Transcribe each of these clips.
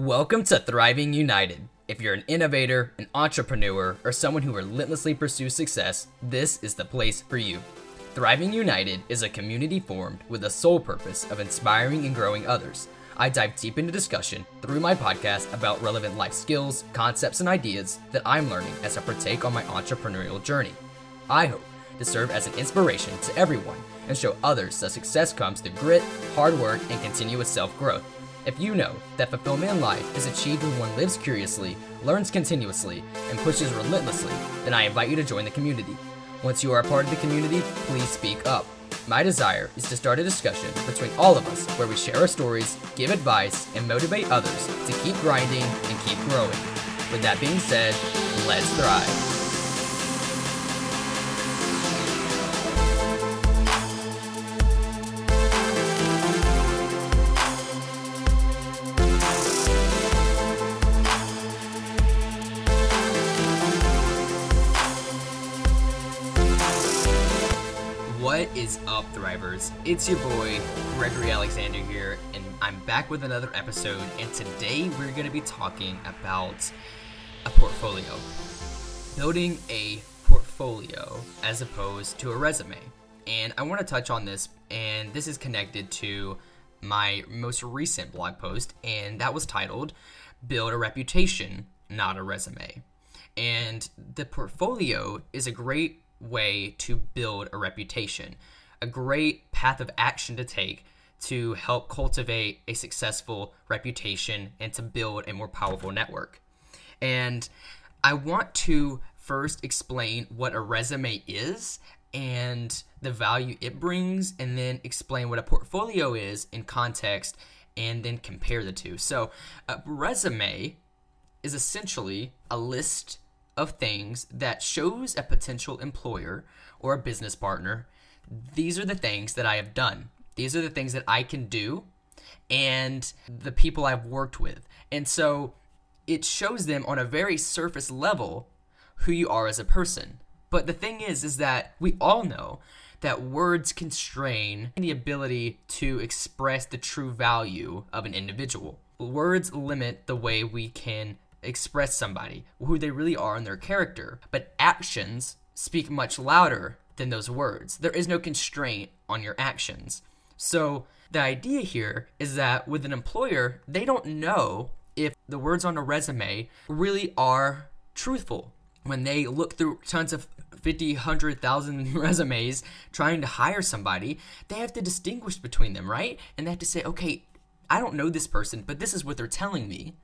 Welcome to Thriving United. If you're an innovator, an entrepreneur, or someone who relentlessly pursues success, this is the place for you. Thriving United is a community formed with the sole purpose of inspiring and growing others. I dive deep into discussion through my podcast about relevant life skills, concepts, and ideas that I'm learning as I partake on my entrepreneurial journey. I hope to serve as an inspiration to everyone and show others that success comes through grit, hard work, and continuous self growth. If you know that fulfillment in life is achieved when one lives curiously, learns continuously, and pushes relentlessly, then I invite you to join the community. Once you are a part of the community, please speak up. My desire is to start a discussion between all of us where we share our stories, give advice, and motivate others to keep grinding and keep growing. With that being said, let's thrive. Is up, Thrivers? It's your boy, Gregory Alexander here, and I'm back with another episode. And today we're going to be talking about a portfolio. Building a portfolio as opposed to a resume. And I want to touch on this, and this is connected to my most recent blog post, and that was titled Build a Reputation, Not a Resume. And the portfolio is a great way to build a reputation, a great path of action to take to help cultivate a successful reputation and to build a more powerful network. And I want to first explain what a resume is and the value it brings, and then explain what a portfolio is in context, and then compare the two. So, a resume is essentially a list of things that shows a potential employer or a business partner these are the things that I have done. These are the things that I can do and the people I've worked with. And so it shows them on a very surface level who you are as a person. But the thing is is that we all know that words constrain the ability to express the true value of an individual. Words limit the way we can express somebody, who they really are in their character. But actions speak much louder than those words. There is no constraint on your actions. So the idea here is that with an employer, they don't know if the words on a resume really are truthful. When they look through tons of 50, 100,000 resumes trying to hire somebody, they have to distinguish between them, right? And they have to say, okay, I don't know this person, but this is what they're telling me.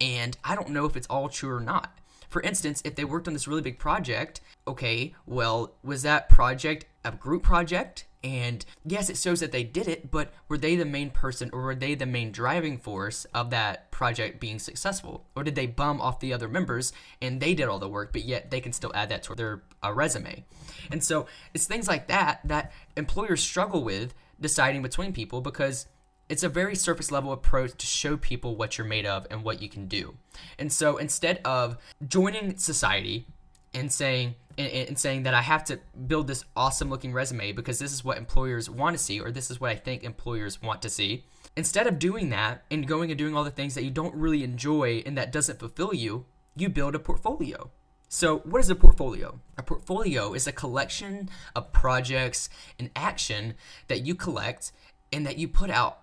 And I don't know if it's all true or not. For instance, if they worked on this really big project, okay, well, was that project a group project? And yes, it shows that they did it, but were they the main person or were they the main driving force of that project being successful? Or did they bum off the other members and they did all the work, but yet they can still add that to their uh, resume? And so it's things like that that employers struggle with deciding between people because it's a very surface level approach to show people what you're made of and what you can do. And so instead of joining society and saying and, saying that I have to build this awesome looking resume because this is what employers want to see or this is what I think employers want to see. Instead of doing that and going and doing all the things that you don't really enjoy and that doesn't fulfill you, you build a portfolio. So, what is a portfolio? A portfolio is a collection of projects and action that you collect and that you put out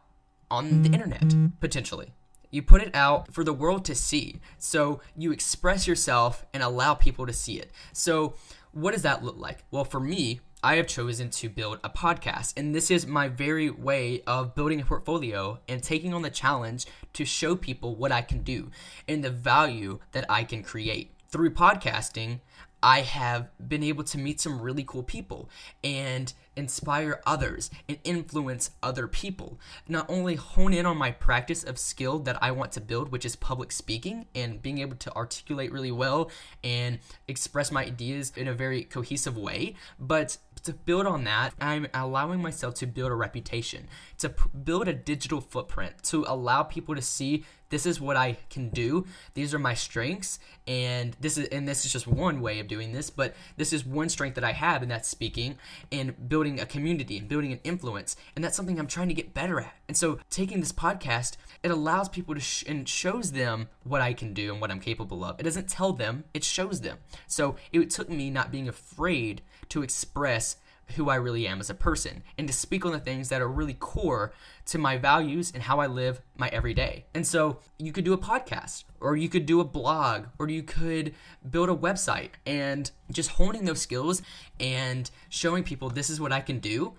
on the internet, potentially. You put it out for the world to see. So you express yourself and allow people to see it. So, what does that look like? Well, for me, I have chosen to build a podcast, and this is my very way of building a portfolio and taking on the challenge to show people what I can do and the value that I can create. Through podcasting, I have been able to meet some really cool people and inspire others and influence other people. Not only hone in on my practice of skill that I want to build, which is public speaking and being able to articulate really well and express my ideas in a very cohesive way, but to build on that, I'm allowing myself to build a reputation, to p- build a digital footprint, to allow people to see this is what I can do. These are my strengths, and this is and this is just one way of doing this, but this is one strength that I have, and that's speaking and building a community and building an influence, and that's something I'm trying to get better at. And so, taking this podcast, it allows people to sh- and shows them what I can do and what I'm capable of. It doesn't tell them; it shows them. So it took me not being afraid to express who I really am as a person and to speak on the things that are really core to my values and how I live my everyday. And so you could do a podcast or you could do a blog or you could build a website and just honing those skills and showing people this is what I can do.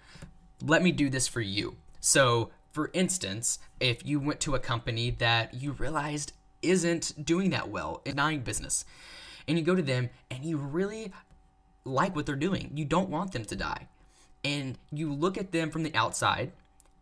Let me do this for you. So, for instance, if you went to a company that you realized isn't doing that well in nine business, and you go to them and you really like what they're doing. You don't want them to die. And you look at them from the outside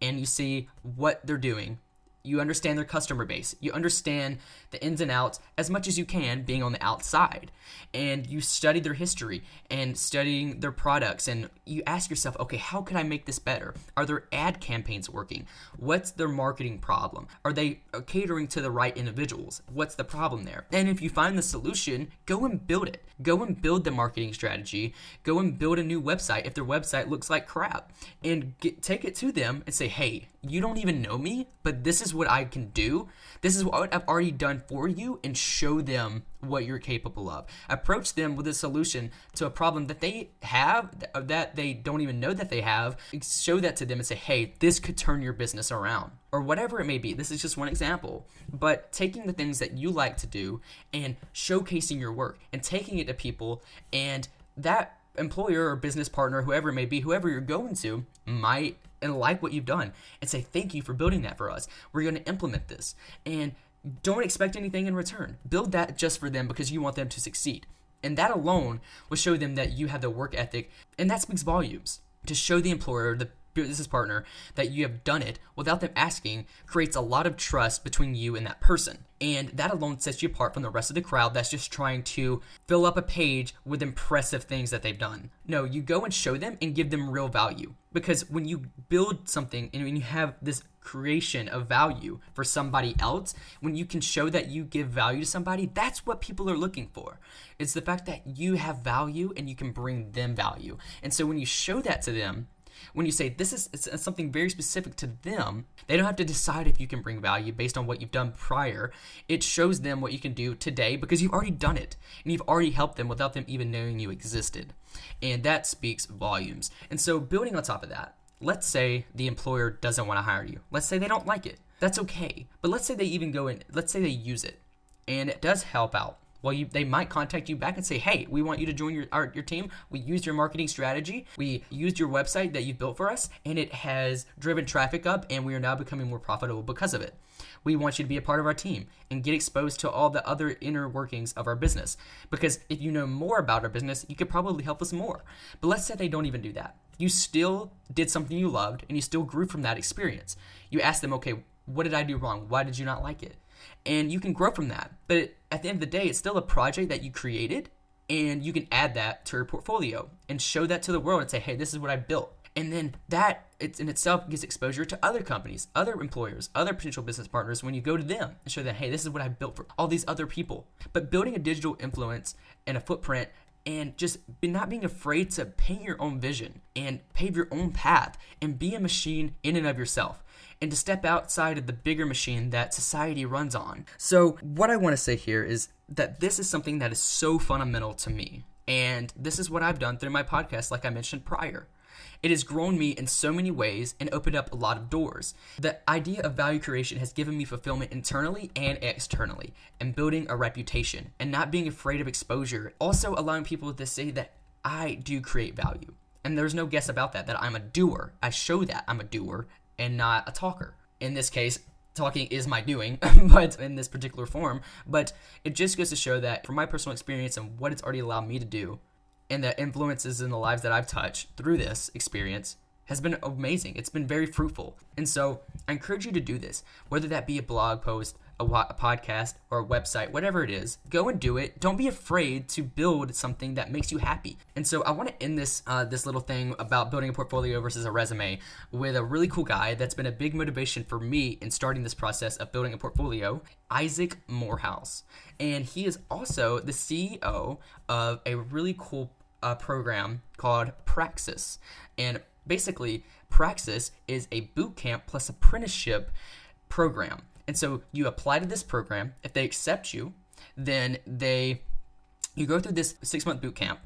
and you see what they're doing you understand their customer base, you understand the ins and outs as much as you can being on the outside, and you study their history and studying their products, and you ask yourself, okay, how can I make this better? Are their ad campaigns working? What's their marketing problem? Are they uh, catering to the right individuals? What's the problem there? And if you find the solution, go and build it. Go and build the marketing strategy. Go and build a new website if their website looks like crap, and get, take it to them and say, hey, you don't even know me, but this is what I can do. This is what I've already done for you and show them what you're capable of. Approach them with a solution to a problem that they have uh, that they don't even know that they have. Show that to them and say, hey, this could turn your business around or whatever it may be. This is just one example. But taking the things that you like to do and showcasing your work and taking it to people and that employer or business partner, whoever it may be, whoever you're going to, might and like what you've done and say thank you for building that for us. We're going to implement this and don't expect anything in return. Build that just for them because you want them to succeed. And that alone will show them that you have the work ethic and that speaks volumes. To show the employer, the business partner that you have done it without them asking creates a lot of trust between you and that person. And that alone sets you apart from the rest of the crowd that's just trying to fill up a page with impressive things that they've done. No, you go and show them and give them real value. Because when you build something and when you have this creation of value for somebody else, when you can show that you give value to somebody, that's what people are looking for. It's the fact that you have value and you can bring them value. And so when you show that to them, when you say this is something very specific to them, they don't have to decide if you can bring value based on what you've done prior. It shows them what you can do today because you've already done it and you've already helped them without them even knowing you existed. And that speaks volumes. And so, building on top of that, let's say the employer doesn't want to hire you. Let's say they don't like it. That's okay. But let's say they even go in, let's say they use it and it does help out well, you, they might contact you back and say, "Hey, we want you to join your our, your team. We used your marketing strategy. We used your website that you built for us, and it has driven traffic up, and we are now becoming more profitable because of it. We want you to be a part of our team and get exposed to all the other inner workings of our business. Because if you know more about our business, you could probably help us more. But let's say they don't even do that. You still did something you loved, and you still grew from that experience. You ask them, okay, what did I do wrong? Why did you not like it? And you can grow from that. But at the end of the day, it's still a project that you created, and you can add that to your portfolio and show that to the world and say, hey, this is what I built. And then that it's in itself gives exposure to other companies, other employers, other potential business partners when you go to them and show them, hey, this is what I built for all these other people. But building a digital influence and a footprint and just not being afraid to paint your own vision and pave your own path and be a machine in and of yourself and to step outside of the bigger machine that society runs on. So, what I want to say here is that this is something that is so fundamental to me. And this is what I've done through my podcast, like I mentioned prior. It has grown me in so many ways and opened up a lot of doors. The idea of value creation has given me fulfillment internally and externally, and building a reputation and not being afraid of exposure. Also, allowing people to say that I do create value. And there's no guess about that, that I'm a doer. I show that I'm a doer and not a talker. In this case, talking is my doing, but in this particular form. But it just goes to show that from my personal experience and what it's already allowed me to do, and the influences in the lives that I've touched through this experience has been amazing. It's been very fruitful. And so I encourage you to do this, whether that be a blog post, a, a, podcast or a website, whatever it is, go and do it. Don't be afraid to build something that makes you happy. And so I want to end this uh, this little thing about building a portfolio versus a resume with a really cool guy that's been a big motivation for me in starting this process of building a portfolio, Isaac Morehouse. And he is also the CEO of a really cool uh, program called Praxis. And basically, Praxis is a boot camp plus apprenticeship program. And so you apply to this program. If they accept you, then they you go through this six month boot camp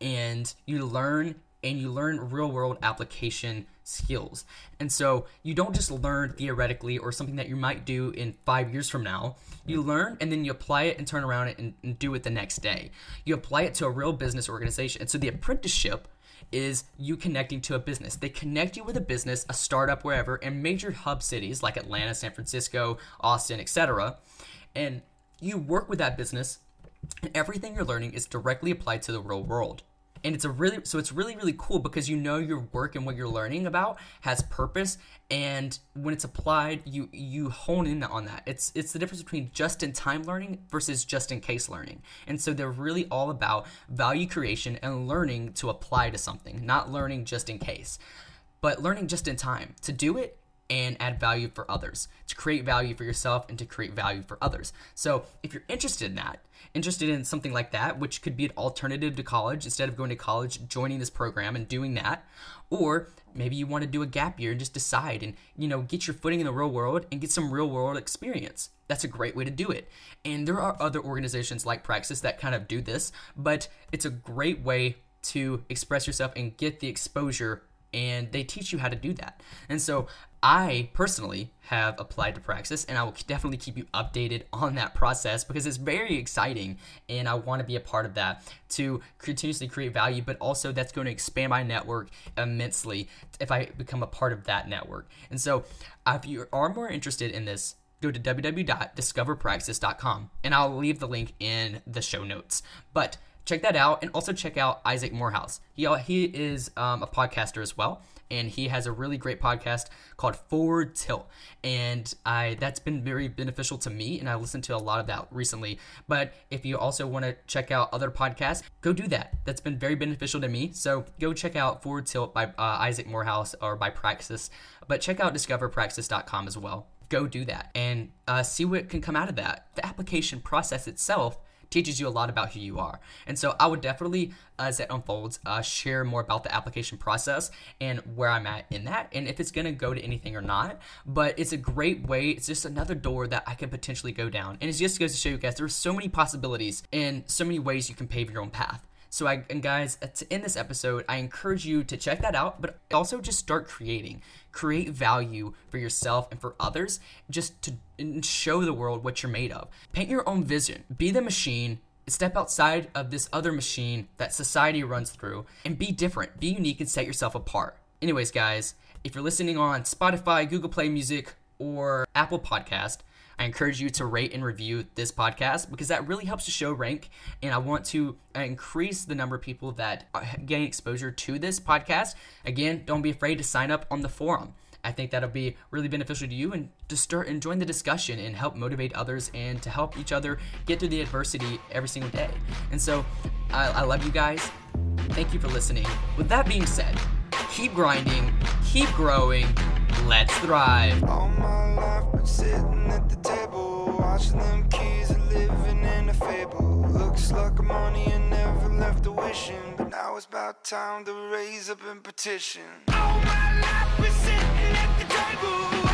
and you learn and you learn real world application skills. And so you don't just learn theoretically or something that you might do in five years from now. You learn and then you apply it and turn around and, and do it the next day. You apply it to a real business organization. And so the apprenticeship is you connecting to a business. They connect you with a business, a startup, wherever, in major hub cities like Atlanta, San Francisco, Austin, etc. And you work with that business, and everything you're learning is directly applied to the real world and it's a really so it's really really cool because you know your work and what you're learning about has purpose and when it's applied you you hone in on that. It's it's the difference between just in time learning versus just in case learning. And so they're really all about value creation and learning to apply to something not learning just in case but learning just in time. To do it and add value for others, to create value for yourself and to create value for others. So, if you're interested in that, interested in something like that, which could be an alternative to college, instead of going to college, joining this program and doing that, or maybe you want to do a gap year and just decide and, you know, get your footing in the real world and get some real world experience. That's a great way to do it. And there are other organizations like Praxis that kind of do this, but it's a great way to express yourself and get the exposure and they teach you how to do that. And so I personally have applied to Praxis and I will definitely keep you updated on that process because it's very exciting and I want to be a part of that to continuously create value, but also that's going to expand my network immensely if I become a part of that network. And so if you are more interested in this, go to www.discoverpraxis.com and I'll leave the link in the show notes. But check that out and also check out Isaac Morehouse. He, he is um, a podcaster as well and he has a really great podcast called Forward Tilt, and I that's been very beneficial to me, and I listened to a lot of that recently. But if you also want to check out other podcasts, go do that. That's been very beneficial to me. So go check out Forward Tilt by uh, Isaac Morehouse or by Praxis, but check out discoverpraxis.com as well. Go do that and uh, see what can come out of that. The application process itself teaches you a lot about who you are. And so I would definitely, as it unfolds, uh, share more about the application process and where I'm at in that, and if it's to go to anything or not. But it's a great way. It's just another door that I can potentially go down. And it just goes to show you guys there are so many possibilities and so many ways you can pave your own path. So I and guys, to end this episode, I encourage you to check that out, but also just start creating. Create value for yourself and for others just to show the world what you're made of. Paint your own vision. Be the machine step outside of this other machine that society runs through and be different, be unique, and set yourself apart. Anyways, guys, if you're listening on Spotify, Google Play Music, or Apple Podcast, I encourage you to rate and review this podcast because that really helps to show rank. And I want to increase the number of people that uh, gain exposure to this podcast. Again, don't be afraid to sign up on the forum. I think that'll be really beneficial to you and to start and join the discussion and help motivate others and to help each other get through the adversity every single day. And so I, I love you guys. Thank you for listening. With that being said, keep grinding, keep growing, let's thrive. All my life been sitting at the table, watching them kids living in a fable. Looks like money and never left a wishing, but now it's about time to raise up and petition. All my life been sitting at the table.